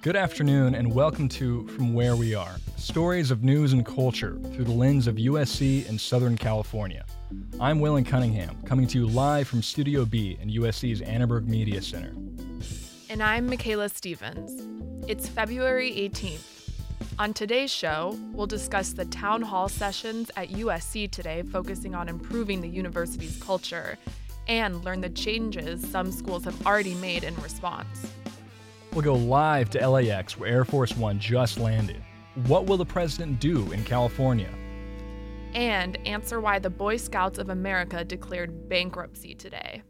Good afternoon, and welcome to From Where We Are stories of news and culture through the lens of USC and Southern California. I'm Waylon Cunningham, coming to you live from Studio B in USC's Annenberg Media Center. And I'm Michaela Stevens. It's February 18th. On today's show, we'll discuss the town hall sessions at USC today, focusing on improving the university's culture, and learn the changes some schools have already made in response. We'll go live to LAX, where Air Force One just landed. What will the president do in California? And answer why the Boy Scouts of America declared bankruptcy today.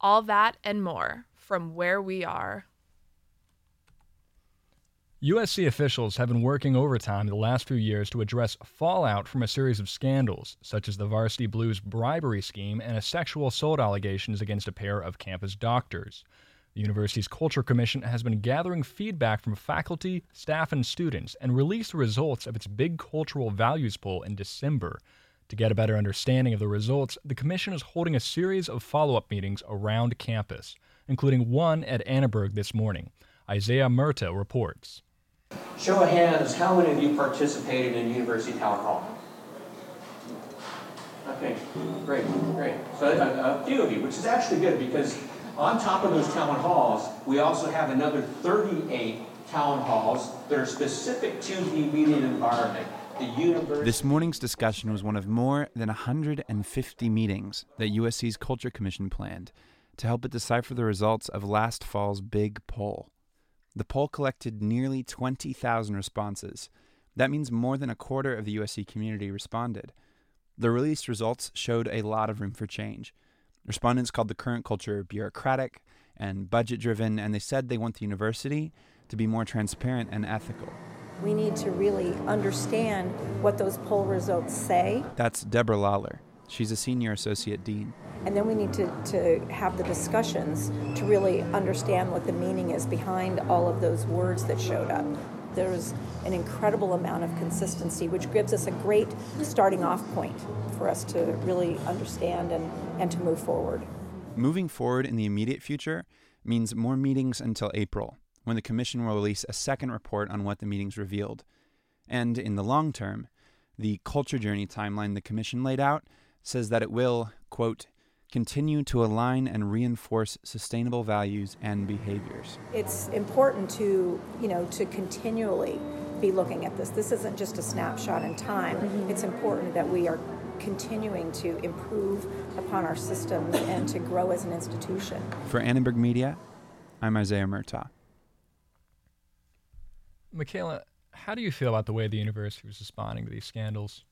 All that and more from where we are. USC officials have been working overtime the last few years to address fallout from a series of scandals, such as the Varsity Blues bribery scheme and a sexual assault allegations against a pair of campus doctors. The university's Culture Commission has been gathering feedback from faculty, staff, and students and released the results of its big cultural values poll in December. To get a better understanding of the results, the Commission is holding a series of follow up meetings around campus, including one at Annenberg this morning. Isaiah Murta reports. Show of hands, how many of you participated in University Town Hall? Okay, great, great. So a, a few of you, which is actually good because on top of those town halls, we also have another 38 town halls that are specific to the immediate environment. This morning's discussion was one of more than 150 meetings that USC's Culture Commission planned to help it decipher the results of last fall's big poll. The poll collected nearly 20,000 responses. That means more than a quarter of the USC community responded. The released results showed a lot of room for change. Respondents called the current culture bureaucratic and budget driven, and they said they want the university to be more transparent and ethical. We need to really understand what those poll results say. That's Deborah Lawler. She's a senior associate dean. And then we need to, to have the discussions to really understand what the meaning is behind all of those words that showed up. There's an incredible amount of consistency, which gives us a great starting off point for us to really understand and, and to move forward. Moving forward in the immediate future means more meetings until April, when the Commission will release a second report on what the meetings revealed. And in the long term, the culture journey timeline the Commission laid out says that it will, quote, continue to align and reinforce sustainable values and behaviors. It's important to, you know, to continually be looking at this. This isn't just a snapshot in time. Mm-hmm. It's important that we are continuing to improve upon our systems and to grow as an institution. For Annenberg Media, I'm Isaiah Murtaugh. Michaela, how do you feel about the way the university was responding to these scandals?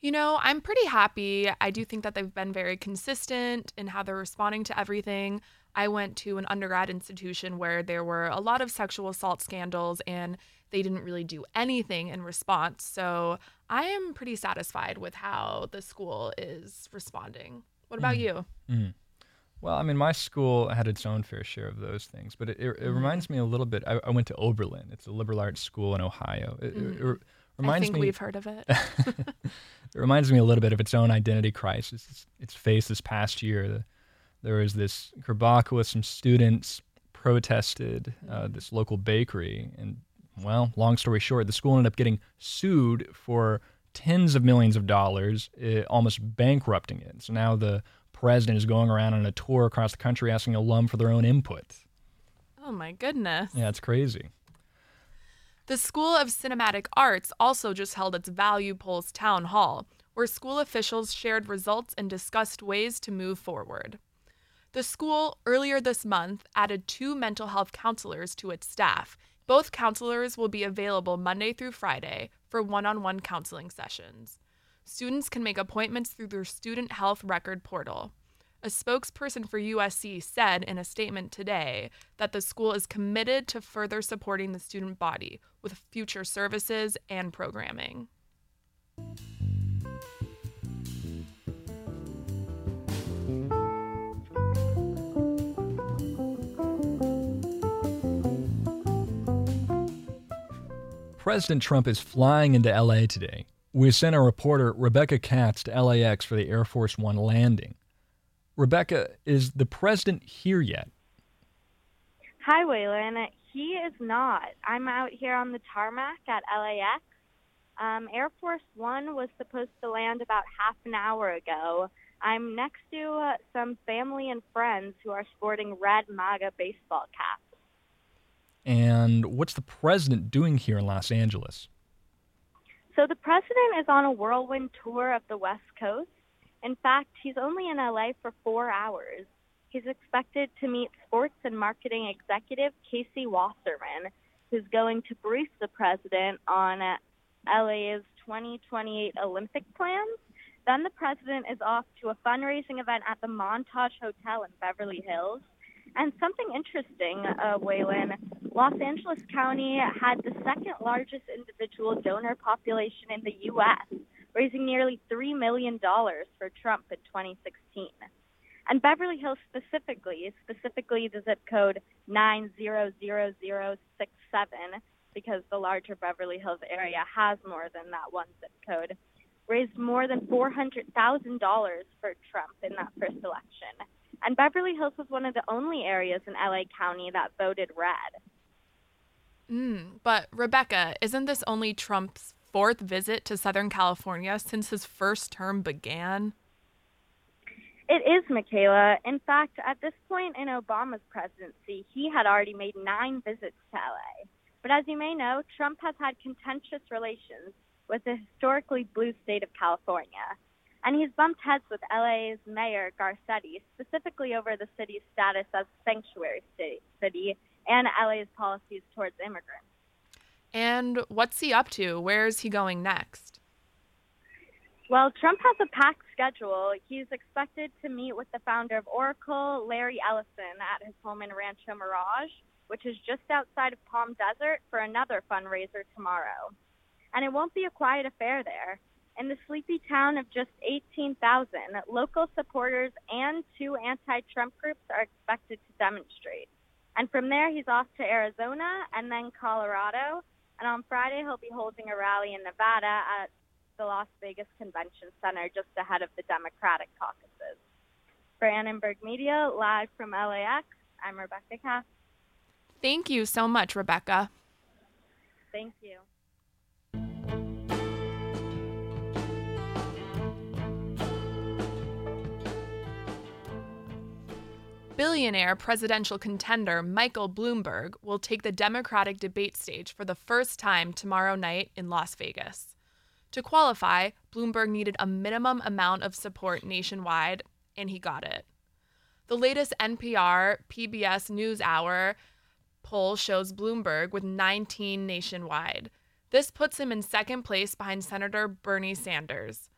You know, I'm pretty happy. I do think that they've been very consistent in how they're responding to everything. I went to an undergrad institution where there were a lot of sexual assault scandals and they didn't really do anything in response. So I am pretty satisfied with how the school is responding. What about mm. you? Mm. Well, I mean, my school had its own fair share of those things, but it, it, it mm. reminds me a little bit. I, I, went to Oberlin. It's a liberal arts school in Ohio. It, mm. reminds I think me, we've heard of it. it reminds me a little bit of its own identity crisis. It's, it's faced this past year. The, there was this with some students protested uh, this local bakery, and well, long story short, the school ended up getting sued for tens of millions of dollars, uh, almost bankrupting it. So now the president is going around on a tour across the country asking alum for their own input. Oh my goodness. Yeah, it's crazy. The School of Cinematic Arts also just held its Value Polls Town Hall, where school officials shared results and discussed ways to move forward. The school earlier this month added two mental health counselors to its staff. Both counselors will be available Monday through Friday for one on one counseling sessions. Students can make appointments through their student health record portal. A spokesperson for USC said in a statement today that the school is committed to further supporting the student body with future services and programming. President Trump is flying into LA today. We sent our reporter Rebecca Katz to LAX for the Air Force One landing. Rebecca, is the president here yet? Hi, Waylon. he is not. I'm out here on the tarmac at LAX. Um, Air Force One was supposed to land about half an hour ago. I'm next to uh, some family and friends who are sporting red MAGA baseball caps. And what's the president doing here in Los Angeles? So the president is on a whirlwind tour of the West Coast. In fact, he's only in LA for four hours. He's expected to meet sports and marketing executive Casey Wasserman, who's going to brief the president on uh, LA's 2028 Olympic plans. Then the president is off to a fundraising event at the Montage Hotel in Beverly Hills. And something interesting, uh, Waylon, Los Angeles County had the second largest individual donor population in the U.S., raising nearly $3 million for Trump in 2016. And Beverly Hills specifically, specifically the zip code 900067, because the larger Beverly Hills area has more than that one zip code, raised more than $400,000 for Trump in that first election. And Beverly Hills was one of the only areas in LA County that voted red. Mm, but Rebecca, isn't this only Trump's fourth visit to Southern California since his first term began? It is, Michaela. In fact, at this point in Obama's presidency, he had already made nine visits to LA. But as you may know, Trump has had contentious relations with the historically blue state of California. And he's bumped heads with LA's mayor, Garcetti, specifically over the city's status as sanctuary city and LA's policies towards immigrants. And what's he up to? Where's he going next? Well, Trump has a packed schedule. He's expected to meet with the founder of Oracle, Larry Ellison, at his home in Rancho Mirage, which is just outside of Palm Desert, for another fundraiser tomorrow. And it won't be a quiet affair there. In the sleepy town of just 18,000, local supporters and two anti Trump groups are expected to demonstrate. And from there, he's off to Arizona and then Colorado. And on Friday, he'll be holding a rally in Nevada at the Las Vegas Convention Center just ahead of the Democratic caucuses. For Annenberg Media, live from LAX, I'm Rebecca Katz. Thank you so much, Rebecca. Thank you. Billionaire presidential contender Michael Bloomberg will take the Democratic debate stage for the first time tomorrow night in Las Vegas. To qualify, Bloomberg needed a minimum amount of support nationwide, and he got it. The latest NPR PBS NewsHour poll shows Bloomberg with 19 nationwide. This puts him in second place behind Senator Bernie Sanders.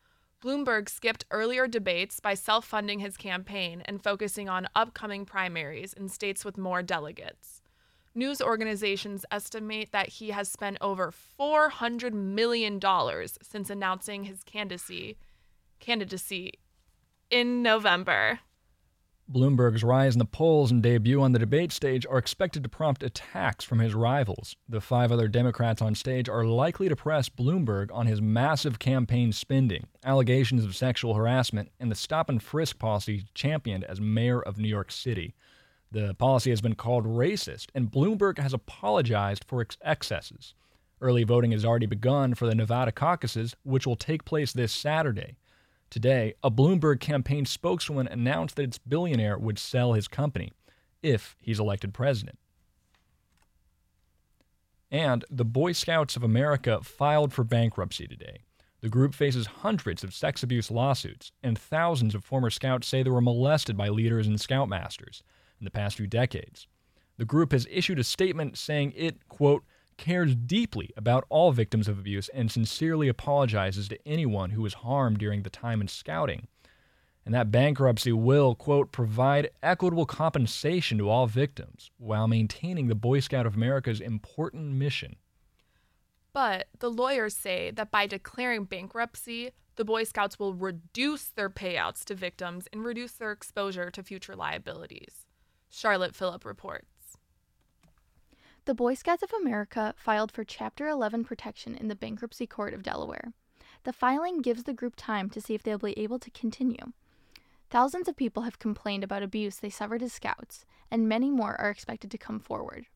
Bloomberg skipped earlier debates by self funding his campaign and focusing on upcoming primaries in states with more delegates. News organizations estimate that he has spent over $400 million since announcing his candidacy, candidacy in November. Bloomberg's rise in the polls and debut on the debate stage are expected to prompt attacks from his rivals. The five other Democrats on stage are likely to press Bloomberg on his massive campaign spending, allegations of sexual harassment, and the stop and frisk policy championed as mayor of New York City. The policy has been called racist, and Bloomberg has apologized for its excesses. Early voting has already begun for the Nevada caucuses, which will take place this Saturday. Today, a Bloomberg campaign spokeswoman announced that its billionaire would sell his company if he's elected president. And the Boy Scouts of America filed for bankruptcy today. The group faces hundreds of sex abuse lawsuits, and thousands of former scouts say they were molested by leaders and scoutmasters in the past few decades. The group has issued a statement saying it, quote, cares deeply about all victims of abuse and sincerely apologizes to anyone who was harmed during the time in scouting. And that bankruptcy will, quote, provide equitable compensation to all victims while maintaining the Boy Scout of America's important mission. But the lawyers say that by declaring bankruptcy, the Boy Scouts will reduce their payouts to victims and reduce their exposure to future liabilities. Charlotte Phillip reports. The Boy Scouts of America filed for Chapter 11 protection in the Bankruptcy Court of Delaware. The filing gives the group time to see if they'll be able to continue. Thousands of people have complained about abuse they suffered as scouts, and many more are expected to come forward.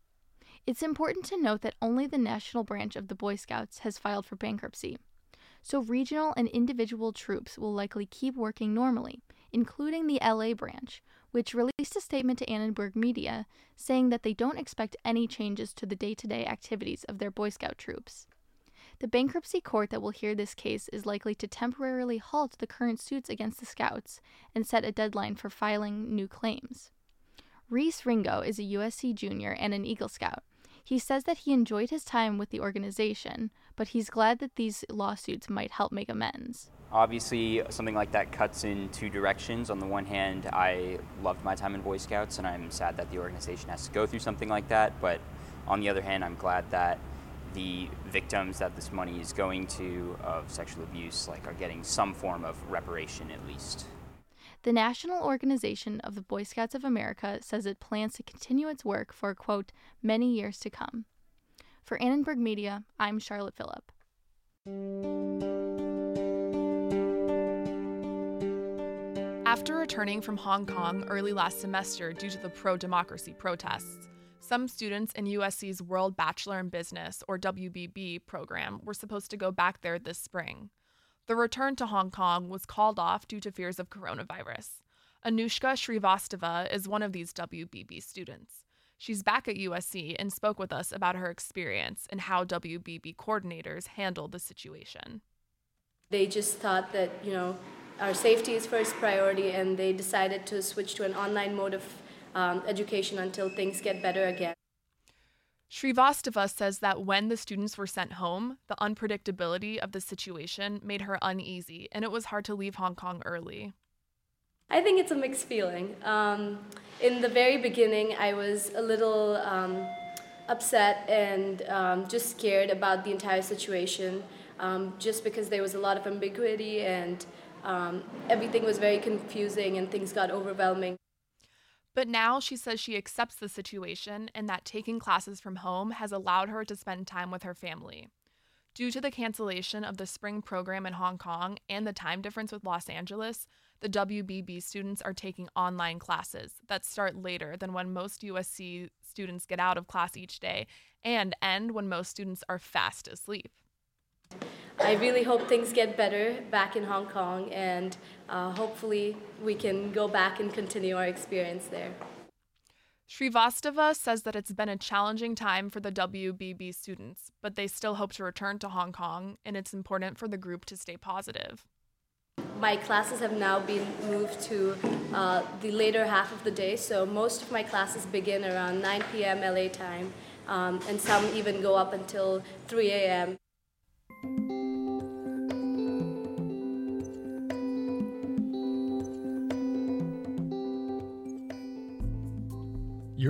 It's important to note that only the national branch of the Boy Scouts has filed for bankruptcy. So regional and individual troops will likely keep working normally, including the LA branch, which released a statement to Annenberg Media saying that they don't expect any changes to the day to day activities of their Boy Scout troops. The bankruptcy court that will hear this case is likely to temporarily halt the current suits against the Scouts and set a deadline for filing new claims. Reese Ringo is a USC junior and an Eagle Scout. He says that he enjoyed his time with the organization, but he's glad that these lawsuits might help make amends. Obviously, something like that cuts in two directions. On the one hand, I loved my time in Boy Scouts, and I'm sad that the organization has to go through something like that. But on the other hand, I'm glad that the victims that this money is going to of sexual abuse like are getting some form of reparation at least. The National Organization of the Boy Scouts of America says it plans to continue its work for, quote, many years to come. For Annenberg Media, I'm Charlotte Phillip. After returning from Hong Kong early last semester due to the pro democracy protests, some students in USC's World Bachelor in Business, or WBB, program were supposed to go back there this spring. The return to Hong Kong was called off due to fears of coronavirus. Anushka Srivastava is one of these WBB students. She's back at USC and spoke with us about her experience and how WBB coordinators handled the situation. They just thought that, you know, our safety is first priority, and they decided to switch to an online mode of um, education until things get better again. Srivastava says that when the students were sent home, the unpredictability of the situation made her uneasy, and it was hard to leave Hong Kong early. I think it's a mixed feeling. Um, in the very beginning, I was a little um, upset and um, just scared about the entire situation, um, just because there was a lot of ambiguity and um, everything was very confusing and things got overwhelming. But now she says she accepts the situation and that taking classes from home has allowed her to spend time with her family. Due to the cancellation of the spring program in Hong Kong and the time difference with Los Angeles, the WBB students are taking online classes that start later than when most USC students get out of class each day and end when most students are fast asleep. I really hope things get better back in Hong Kong, and uh, hopefully we can go back and continue our experience there. Srivastava says that it's been a challenging time for the WBB students, but they still hope to return to Hong Kong, and it's important for the group to stay positive. My classes have now been moved to uh, the later half of the day, so most of my classes begin around 9 p.m. LA time, um, and some even go up until 3 a.m.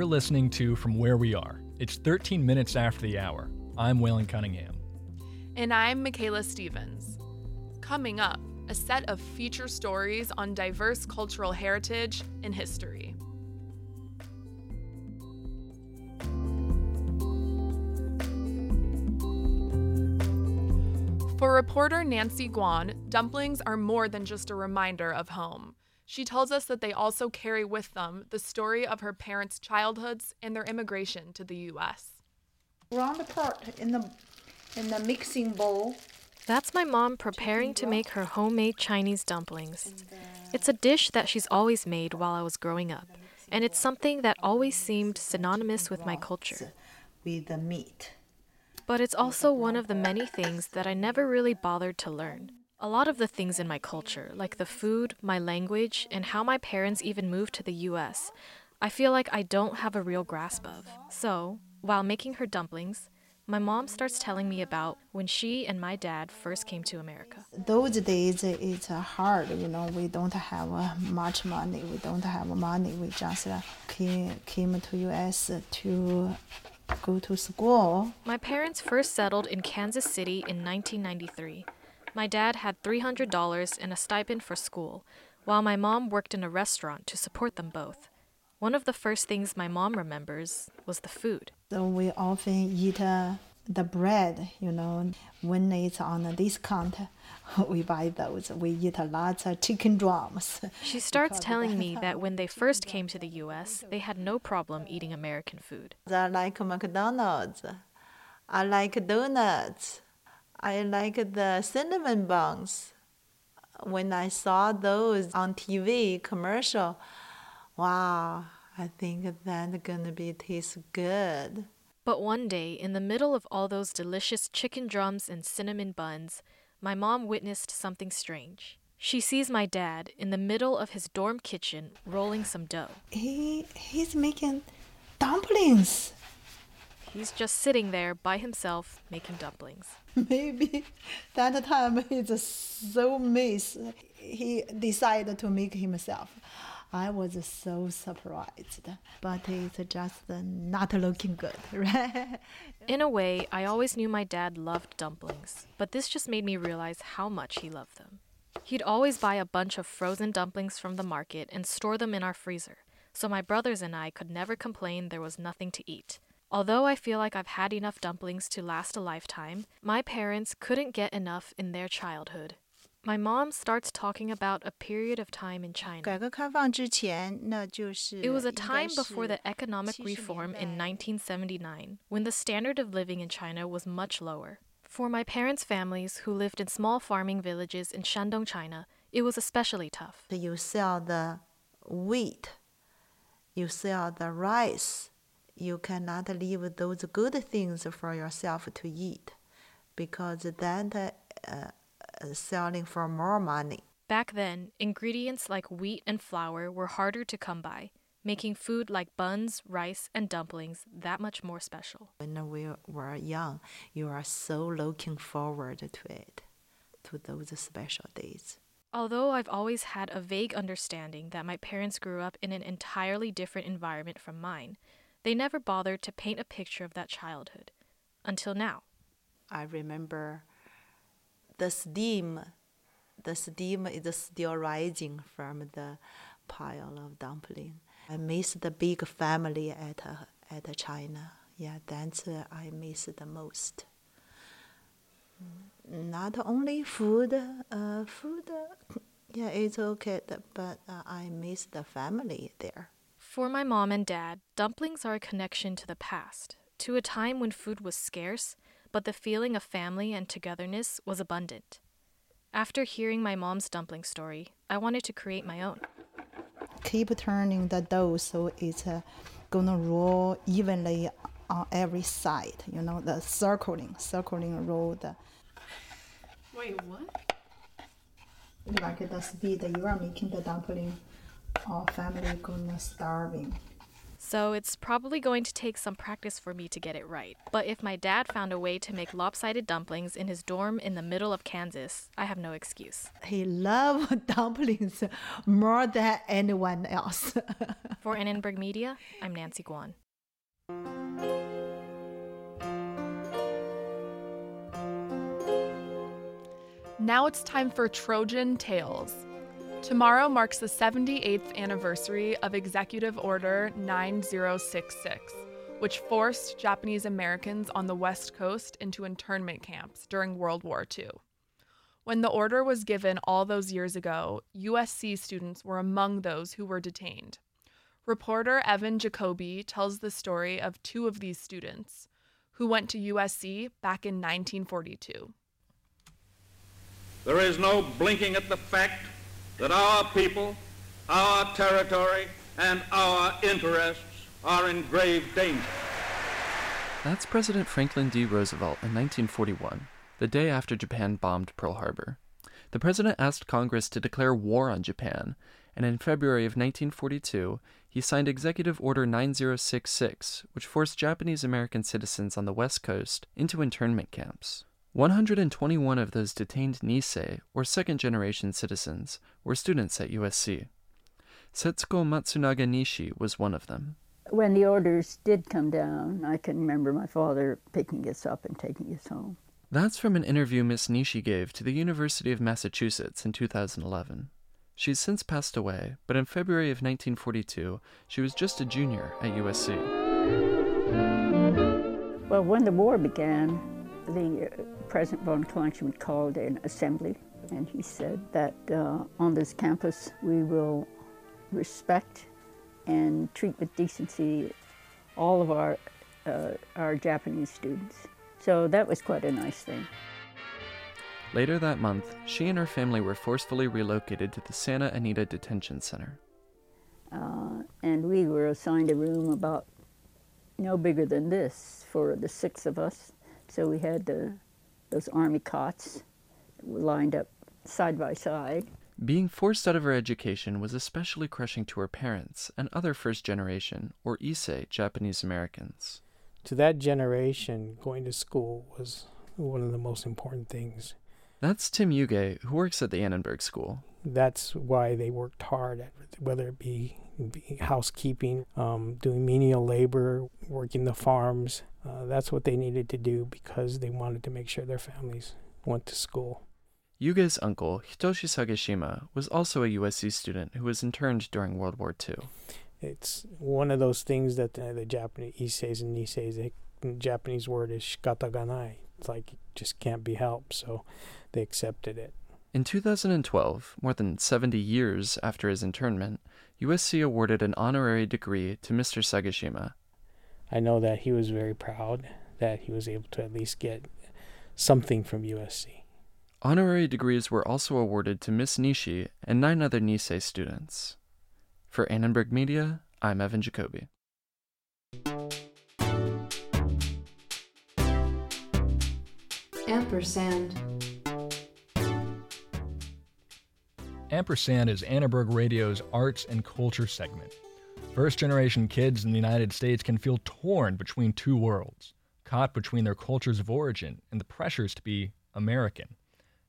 listening to From Where We Are. It's 13 minutes after the hour. I'm Waylon Cunningham. And I'm Michaela Stevens. Coming up, a set of feature stories on diverse cultural heritage and history. For reporter Nancy Guan, dumplings are more than just a reminder of home. She tells us that they also carry with them the story of her parents' childhoods and their immigration to the U.S. Round the pot in the in the mixing bowl. That's my mom preparing to make her homemade Chinese dumplings. Uh, it's a dish that she's always made while I was growing up, and it's something that always seemed synonymous with my culture. With the meat. But it's also one of the many things that I never really bothered to learn. A lot of the things in my culture, like the food, my language, and how my parents even moved to the US, I feel like I don't have a real grasp of. So, while making her dumplings, my mom starts telling me about when she and my dad first came to America. Those days it's hard, you know. We don't have much money. We don't have money. We just came came to US to go to school. My parents first settled in Kansas City in 1993. My dad had $300 and a stipend for school, while my mom worked in a restaurant to support them both. One of the first things my mom remembers was the food. So we often eat uh, the bread, you know, when it's on a discount, we buy those. We eat lots of chicken drums. She starts telling me that when they first came to the US, they had no problem eating American food. I like McDonald's. I like donuts. I like the cinnamon buns. When I saw those on TV commercial, wow, I think that's gonna be taste good. But one day, in the middle of all those delicious chicken drums and cinnamon buns, my mom witnessed something strange. She sees my dad in the middle of his dorm kitchen rolling some dough. He he's making dumplings. He's just sitting there by himself making dumplings. Maybe that time he's so miss. He decided to make himself. I was so surprised, but it's just not looking good, right? In a way, I always knew my dad loved dumplings, but this just made me realize how much he loved them. He'd always buy a bunch of frozen dumplings from the market and store them in our freezer, so my brothers and I could never complain there was nothing to eat. Although I feel like I've had enough dumplings to last a lifetime, my parents couldn't get enough in their childhood. My mom starts talking about a period of time in China. It was a time before the economic reform in 1979, when the standard of living in China was much lower. For my parents' families who lived in small farming villages in Shandong, China, it was especially tough. You sell the wheat, you sell the rice. You cannot leave those good things for yourself to eat because that uh, selling for more money. Back then, ingredients like wheat and flour were harder to come by, making food like buns, rice, and dumplings that much more special. When we were young, you are so looking forward to it, to those special days. Although I've always had a vague understanding that my parents grew up in an entirely different environment from mine, they never bothered to paint a picture of that childhood. Until now. I remember the steam, the steam is still rising from the pile of dumpling. I miss the big family at at China. Yeah, that's uh, I miss the most. Not only food, uh, food, yeah, it's okay, but uh, I miss the family there. For my mom and dad, dumplings are a connection to the past, to a time when food was scarce but the feeling of family and togetherness was abundant. After hearing my mom's dumpling story, I wanted to create my own. Keep turning the dough so it's uh, gonna roll evenly on every side. You know, the circling, circling roll. The Wait, what? Like the speed that you are making the dumpling, our family gonna starving. So it's probably going to take some practice for me to get it right. But if my dad found a way to make lopsided dumplings in his dorm in the middle of Kansas, I have no excuse. He loved dumplings more than anyone else. for Annenberg Media, I'm Nancy Guan. Now it's time for Trojan Tales. Tomorrow marks the 78th anniversary of Executive Order 9066, which forced Japanese Americans on the West Coast into internment camps during World War II. When the order was given all those years ago, USC students were among those who were detained. Reporter Evan Jacoby tells the story of two of these students who went to USC back in 1942. There is no blinking at the fact that our people, our territory, and our interests are in grave danger. That's President Franklin D. Roosevelt in 1941, the day after Japan bombed Pearl Harbor. The president asked Congress to declare war on Japan, and in February of 1942, he signed Executive Order 9066, which forced Japanese American citizens on the West Coast into internment camps. 121 of those detained Nisei, or second generation citizens, were students at USC. Setsuko Matsunaga Nishi was one of them. When the orders did come down, I can remember my father picking us up and taking us home. That's from an interview Miss Nishi gave to the University of Massachusetts in 2011. She's since passed away, but in February of 1942, she was just a junior at USC. Well, when the war began, the uh, President von KleinSmid called an assembly, and he said that uh, on this campus we will respect and treat with decency all of our, uh, our Japanese students. So that was quite a nice thing. Later that month, she and her family were forcefully relocated to the Santa Anita Detention Center. Uh, and we were assigned a room about no bigger than this for the six of us. So we had the, those army cots lined up side by side. Being forced out of her education was especially crushing to her parents and other first generation, or Issei, Japanese Americans. To that generation, going to school was one of the most important things. That's Tim Yuge, who works at the Annenberg School. That's why they worked hard at whether it be, be housekeeping, um, doing menial labor, working the farms. Uh, that's what they needed to do because they wanted to make sure their families went to school. Yuge's uncle, Hitoshi Sageshima, was also a USC student who was interned during World War II. It's one of those things that the, the Japanese isseis and niseis, the Japanese word is shikataganai. It's like it just can't be helped, so they accepted it. In 2012, more than 70 years after his internment, USC awarded an honorary degree to Mr. Sagashima. I know that he was very proud that he was able to at least get something from USC. Honorary degrees were also awarded to Miss Nishi and nine other Nisei students. For Annenberg Media, I'm Evan Jacoby. Ampersand. Ampersand is Annenberg Radio's arts and culture segment. First generation kids in the United States can feel torn between two worlds, caught between their cultures of origin and the pressures to be American.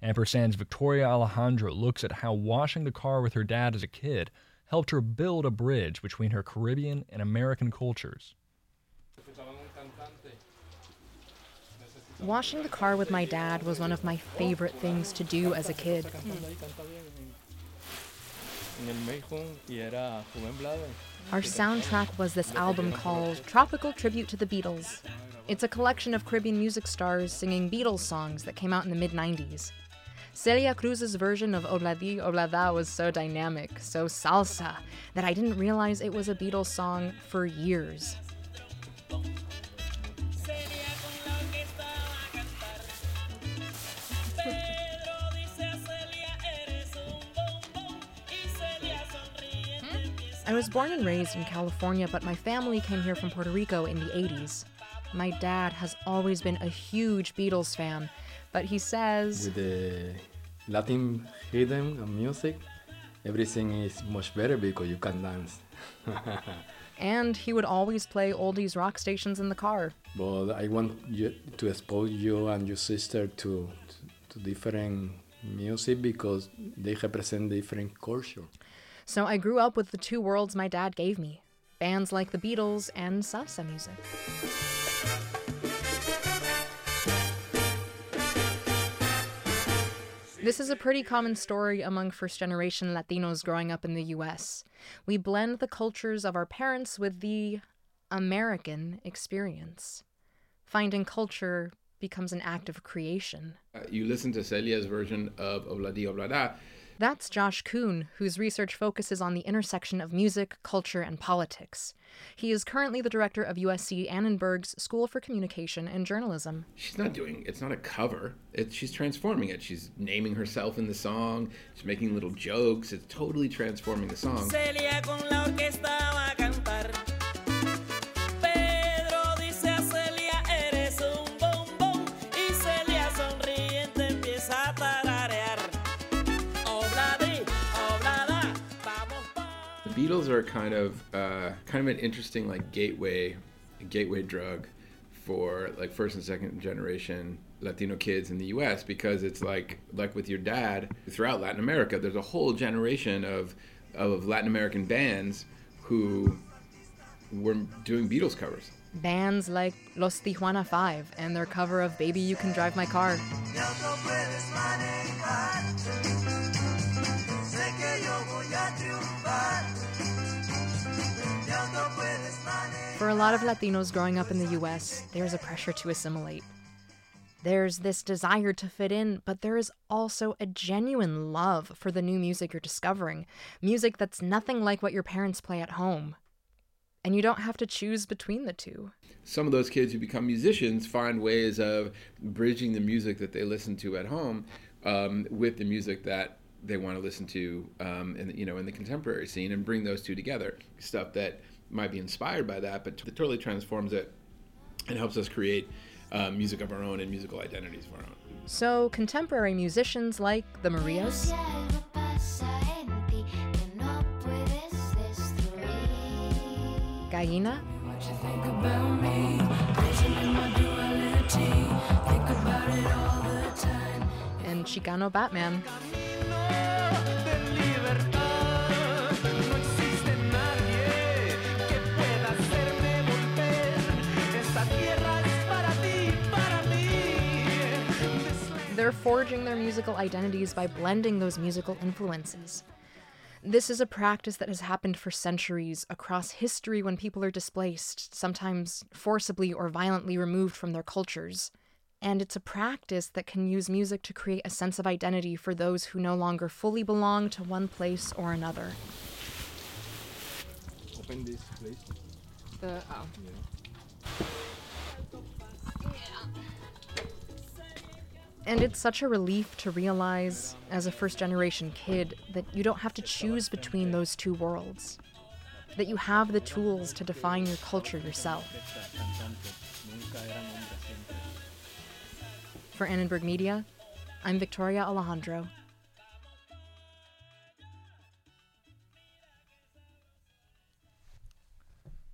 Ampersand's Victoria Alejandro looks at how washing the car with her dad as a kid helped her build a bridge between her Caribbean and American cultures. Washing the car with my dad was one of my favorite things to do as a kid. Our soundtrack was this album called Tropical Tribute to the Beatles. It's a collection of Caribbean music stars singing Beatles songs that came out in the mid 90s. Celia Cruz's version of Obladi Oblada was so dynamic, so salsa, that I didn't realize it was a Beatles song for years. Was born and raised in California, but my family came here from Puerto Rico in the 80s. My dad has always been a huge Beatles fan, but he says with the Latin rhythm and music, everything is much better because you can dance. and he would always play oldies rock stations in the car. But I want you to expose you and your sister to, to, to different music because they represent different culture. So I grew up with the two worlds my dad gave me bands like the Beatles and salsa music. This is a pretty common story among first generation Latinos growing up in the US. We blend the cultures of our parents with the American experience. Finding culture becomes an act of creation. Uh, you listen to Celia's version of Obladi Oblada. That's Josh Kun, whose research focuses on the intersection of music, culture, and politics. He is currently the director of USC Annenberg's School for Communication and Journalism. She's not doing it's not a cover. It, she's transforming it. She's naming herself in the song. She's making little jokes. It's totally transforming the song. Beatles are kind of uh, kind of an interesting like gateway gateway drug for like first and second generation Latino kids in the U.S. because it's like like with your dad throughout Latin America. There's a whole generation of of Latin American bands who were doing Beatles covers. Bands like Los Tijuana Five and their cover of "Baby You Can Drive My Car." For a lot of Latinos growing up in the US, there's a pressure to assimilate. There's this desire to fit in, but there is also a genuine love for the new music you're discovering, music that's nothing like what your parents play at home. And you don't have to choose between the two. Some of those kids who become musicians find ways of bridging the music that they listen to at home um, with the music that they want to listen to um, in you know in the contemporary scene and bring those two together. Stuff that might be inspired by that, but it totally transforms it and helps us create uh, music of our own and musical identities of our own. So, contemporary musicians like the Marias, Gallina, and Chicano Batman. They're forging their musical identities by blending those musical influences. This is a practice that has happened for centuries across history when people are displaced, sometimes forcibly or violently removed from their cultures. And it's a practice that can use music to create a sense of identity for those who no longer fully belong to one place or another. Open this, please. The oh. And it's such a relief to realize, as a first generation kid, that you don't have to choose between those two worlds. That you have the tools to define your culture yourself. For Annenberg Media, I'm Victoria Alejandro.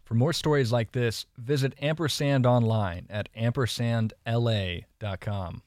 For more stories like this, visit Ampersand online at ampersandla.com.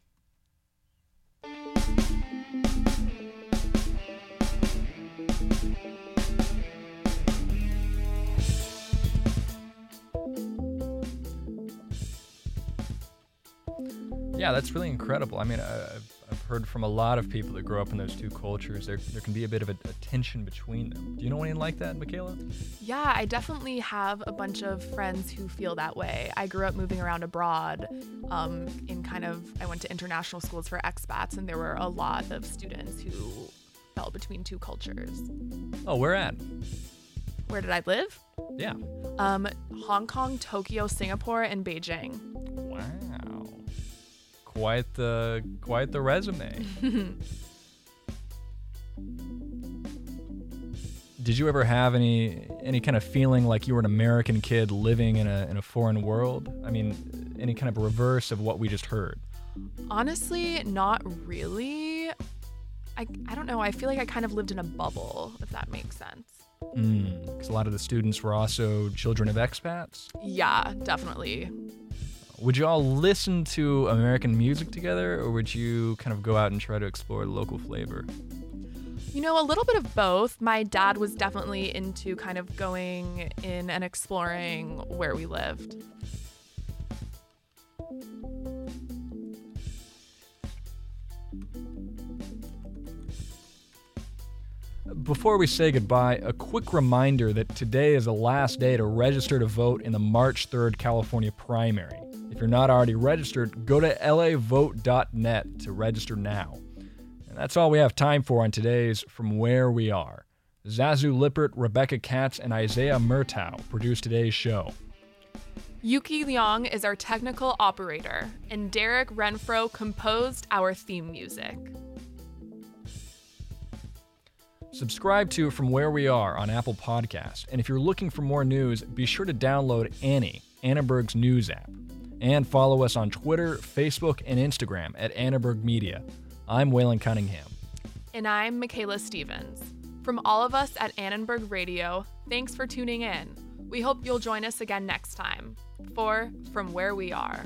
Yeah, that's really incredible. I mean, I- I've, heard from a lot of people that grow up in those two cultures. There, there can be a bit of a, a tension between them. Do you know anything like that, Michaela? Yeah, I definitely have a bunch of friends who feel that way. I grew up moving around abroad um, in kind of, I went to international schools for expats, and there were a lot of students who fell between two cultures. Oh, where at? Where did I live? Yeah. Um, Hong Kong, Tokyo, Singapore, and Beijing. Wow. Quite the quite the resume. Did you ever have any any kind of feeling like you were an American kid living in a in a foreign world? I mean, any kind of reverse of what we just heard? Honestly, not really. I, I don't know. I feel like I kind of lived in a bubble, if that makes sense. Mm, because a lot of the students were also children of expats. Yeah, definitely. Would you all listen to American music together, or would you kind of go out and try to explore local flavor? You know, a little bit of both. My dad was definitely into kind of going in and exploring where we lived. Before we say goodbye, a quick reminder that today is the last day to register to vote in the March 3rd California primary. If you're not already registered, go to lavote.net to register now. And that's all we have time for on today's From Where We Are. Zazu Lippert, Rebecca Katz, and Isaiah Murtau produced today's show. Yuki Liang is our technical operator, and Derek Renfro composed our theme music. Subscribe to From Where We Are on Apple Podcast, and if you're looking for more news, be sure to download Annie, Annenberg's news app, and follow us on Twitter, Facebook, and Instagram at Annenberg Media. I'm Waylon Cunningham. And I'm Michaela Stevens. From all of us at Annenberg Radio, thanks for tuning in. We hope you'll join us again next time for From Where We Are.